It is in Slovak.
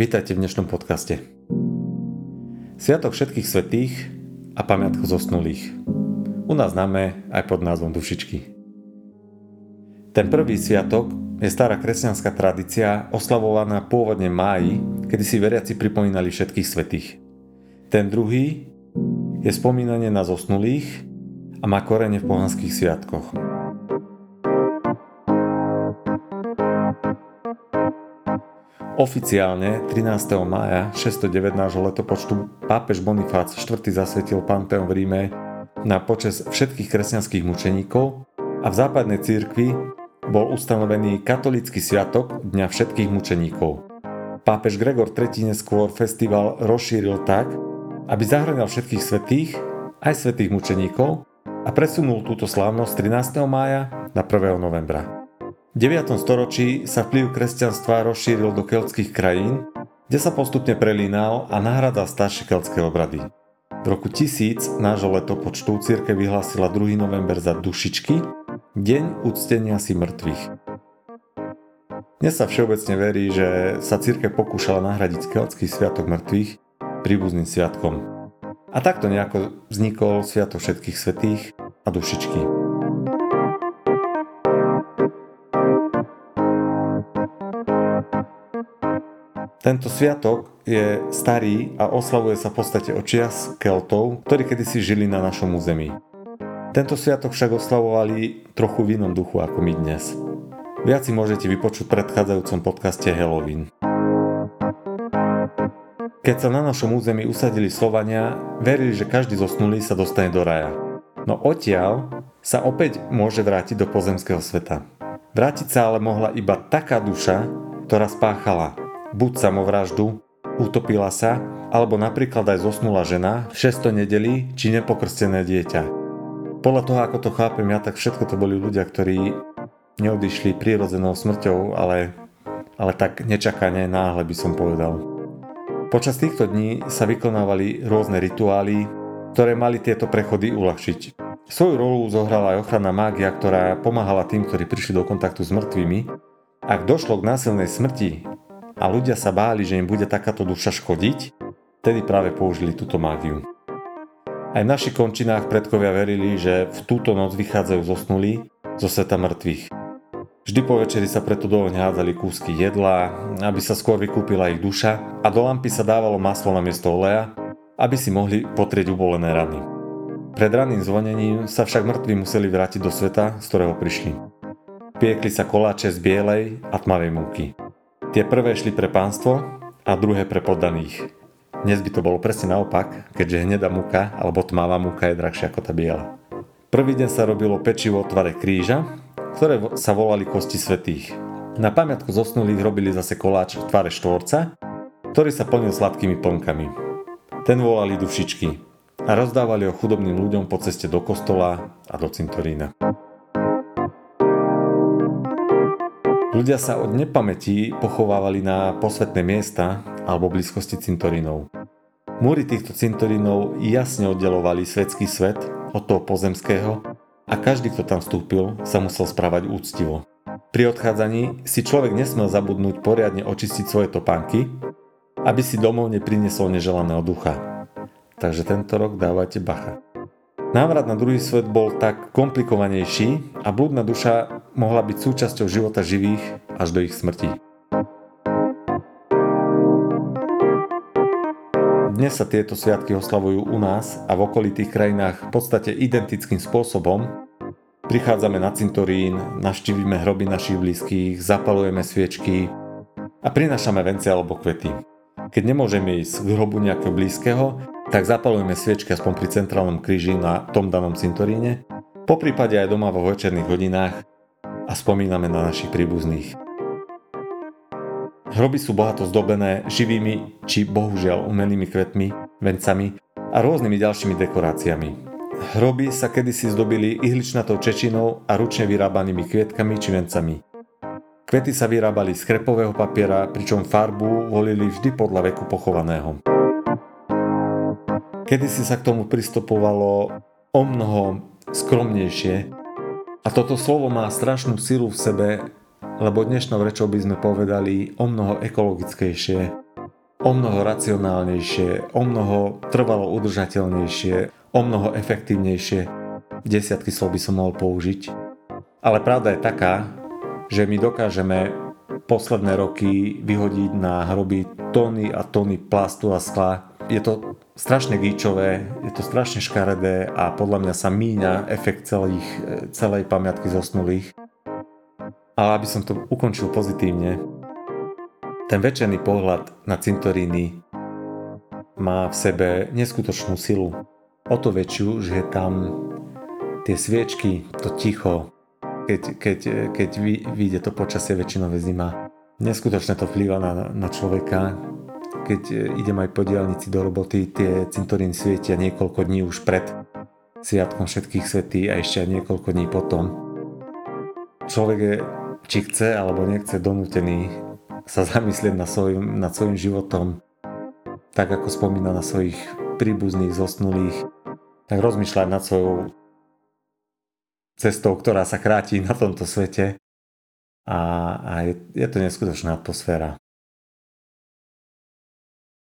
Vítajte v dnešnom podcaste. Sviatok všetkých svetých a pamiatku zosnulých. U nás známe aj pod názvom Dušičky. Ten prvý sviatok je stará kresťanská tradícia oslavovaná pôvodne máji, kedy si veriaci pripomínali všetkých svetých. Ten druhý je spomínanie na zosnulých a má korene v pohanských sviatkoch. Oficiálne 13. mája 609 nášho letopočtu pápež Bonifác IV. zasvetil Panteón v Ríme na počas všetkých kresťanských mučeníkov a v západnej cirkvi bol ustanovený katolický sviatok Dňa všetkých mučeníkov. Pápež Gregor III. neskôr festival rozšíril tak, aby zahrňal všetkých svetých, aj svetých mučeníkov a presunul túto slávnosť 13. mája na 1. novembra. V 9. storočí sa vplyv kresťanstva rozšíril do keltských krajín, kde sa postupne prelínal a nahradal staršie keltské obrady. V roku 1000 nášho letopočtu církev vyhlásila 2. november za dušičky, deň úctenia si mŕtvych. Dnes sa všeobecne verí, že sa církev pokúšala nahradiť keltský sviatok mŕtvych príbuzným sviatkom. A takto nejako vznikol Sviatok všetkých svetých a dušičky. Tento sviatok je starý a oslavuje sa v podstate od čias Keltov, ktorí kedysi žili na našom území. Tento sviatok však oslavovali trochu v inom duchu ako my dnes. Viac si môžete vypočuť v predchádzajúcom podcaste Halloween. Keď sa na našom území usadili Slovania, verili, že každý zosnulý sa dostane do raja. No odtiaľ sa opäť môže vrátiť do pozemského sveta. Vrátiť sa ale mohla iba taká duša, ktorá spáchala buď samovraždu, utopila sa, alebo napríklad aj zosnula žena v 600 nedeli či nepokrstené dieťa. Podľa toho, ako to chápem ja, tak všetko to boli ľudia, ktorí neodišli prírodzenou smrťou, ale, ale tak nečakane, náhle by som povedal. Počas týchto dní sa vykonávali rôzne rituály, ktoré mali tieto prechody uľahčiť. Svoju rolu zohrala aj ochranná mágia, ktorá pomáhala tým, ktorí prišli do kontaktu s mŕtvými. Ak došlo k násilnej smrti a ľudia sa báli, že im bude takáto duša škodiť, tedy práve použili túto mágiu. Aj v našich končinách predkovia verili, že v túto noc vychádzajú zosnulí zo sveta mŕtvych. Vždy po večeri sa preto do ohňa hádzali kúsky jedla, aby sa skôr vykúpila ich duša a do lampy sa dávalo maslo na miesto oleja, aby si mohli potrieť ubolené rany. Pred ranným zvonením sa však mŕtvi museli vrátiť do sveta, z ktorého prišli. Piekli sa koláče z bielej a tmavej múky. Tie prvé šli pre pánstvo a druhé pre poddaných. Dnes by to bolo presne naopak, keďže hnedá muka alebo tmavá muka je drahšia ako tá biela. Prvý deň sa robilo pečivo o tvare kríža, ktoré sa volali kosti svetých. Na pamiatku zosnulých robili zase koláč v tvare štvorca, ktorý sa plnil sladkými plnkami. Ten volali dušičky a rozdávali ho chudobným ľuďom po ceste do kostola a do cintorína. Ľudia sa od nepamätí pochovávali na posvetné miesta alebo blízkosti cintorínov. Múry týchto cintorínov jasne oddelovali svetský svet od toho pozemského a každý, kto tam vstúpil, sa musel správať úctivo. Pri odchádzaní si človek nesmel zabudnúť poriadne očistiť svoje topánky, aby si domov nepriniesol neželaného ducha. Takže tento rok dávajte bacha. Návrat na druhý svet bol tak komplikovanejší a blúdna duša mohla byť súčasťou života živých až do ich smrti. Dnes sa tieto sviatky oslavujú u nás a v okolitých krajinách v podstate identickým spôsobom. Prichádzame na cintorín, navštívime hroby našich blízkych, zapalujeme sviečky a prinášame vence alebo kvety. Keď nemôžeme ísť k hrobu nejakého blízkeho, tak zapalujeme sviečky aspoň pri centrálnom kríži na tom danom cintoríne, po prípade aj doma vo večerných hodinách a spomíname na našich príbuzných. Hroby sú bohato zdobené živými či bohužiaľ umelými kvetmi, vencami a rôznymi ďalšími dekoráciami. Hroby sa kedysi zdobili ihličnatou čečinou a ručne vyrábanými kvietkami či vencami. Kvety sa vyrábali z krepového papiera, pričom farbu volili vždy podľa veku pochovaného. Kedy si sa k tomu pristupovalo o mnoho skromnejšie a toto slovo má strašnú silu v sebe, lebo dnešnou rečou by sme povedali o mnoho ekologickejšie o mnoho racionálnejšie, o mnoho trvalo udržateľnejšie, o mnoho efektívnejšie. Desiatky slov by som mohol použiť. Ale pravda je taká, že my dokážeme posledné roky vyhodiť na hroby tóny a tóny plastu a skla. Je to strašne gíčové, je to strašne škaredé a podľa mňa sa míňa efekt celých, celej pamiatky zosnulých. Ale aby som to ukončil pozitívne, ten večerný pohľad na cintoríny má v sebe neskutočnú silu. O to väčšiu, že tam tie sviečky, to ticho, keď, keď, keď vyjde to počasie väčšinové zima. Neskutočne to vplýva na, na človeka. Keď idem aj po diálnici do roboty, tie cintoríny svietia niekoľko dní už pred Sviatkom všetkých svetí a ešte aj niekoľko dní potom. Človek je, či chce alebo nechce, donútený sa zamyslieť nad svojim, nad svojim životom, tak ako spomína na svojich príbuzných, zosnulých, tak rozmýšľať nad svojou cestou, ktorá sa kráti na tomto svete a, a je, je to neskutočná atmosféra.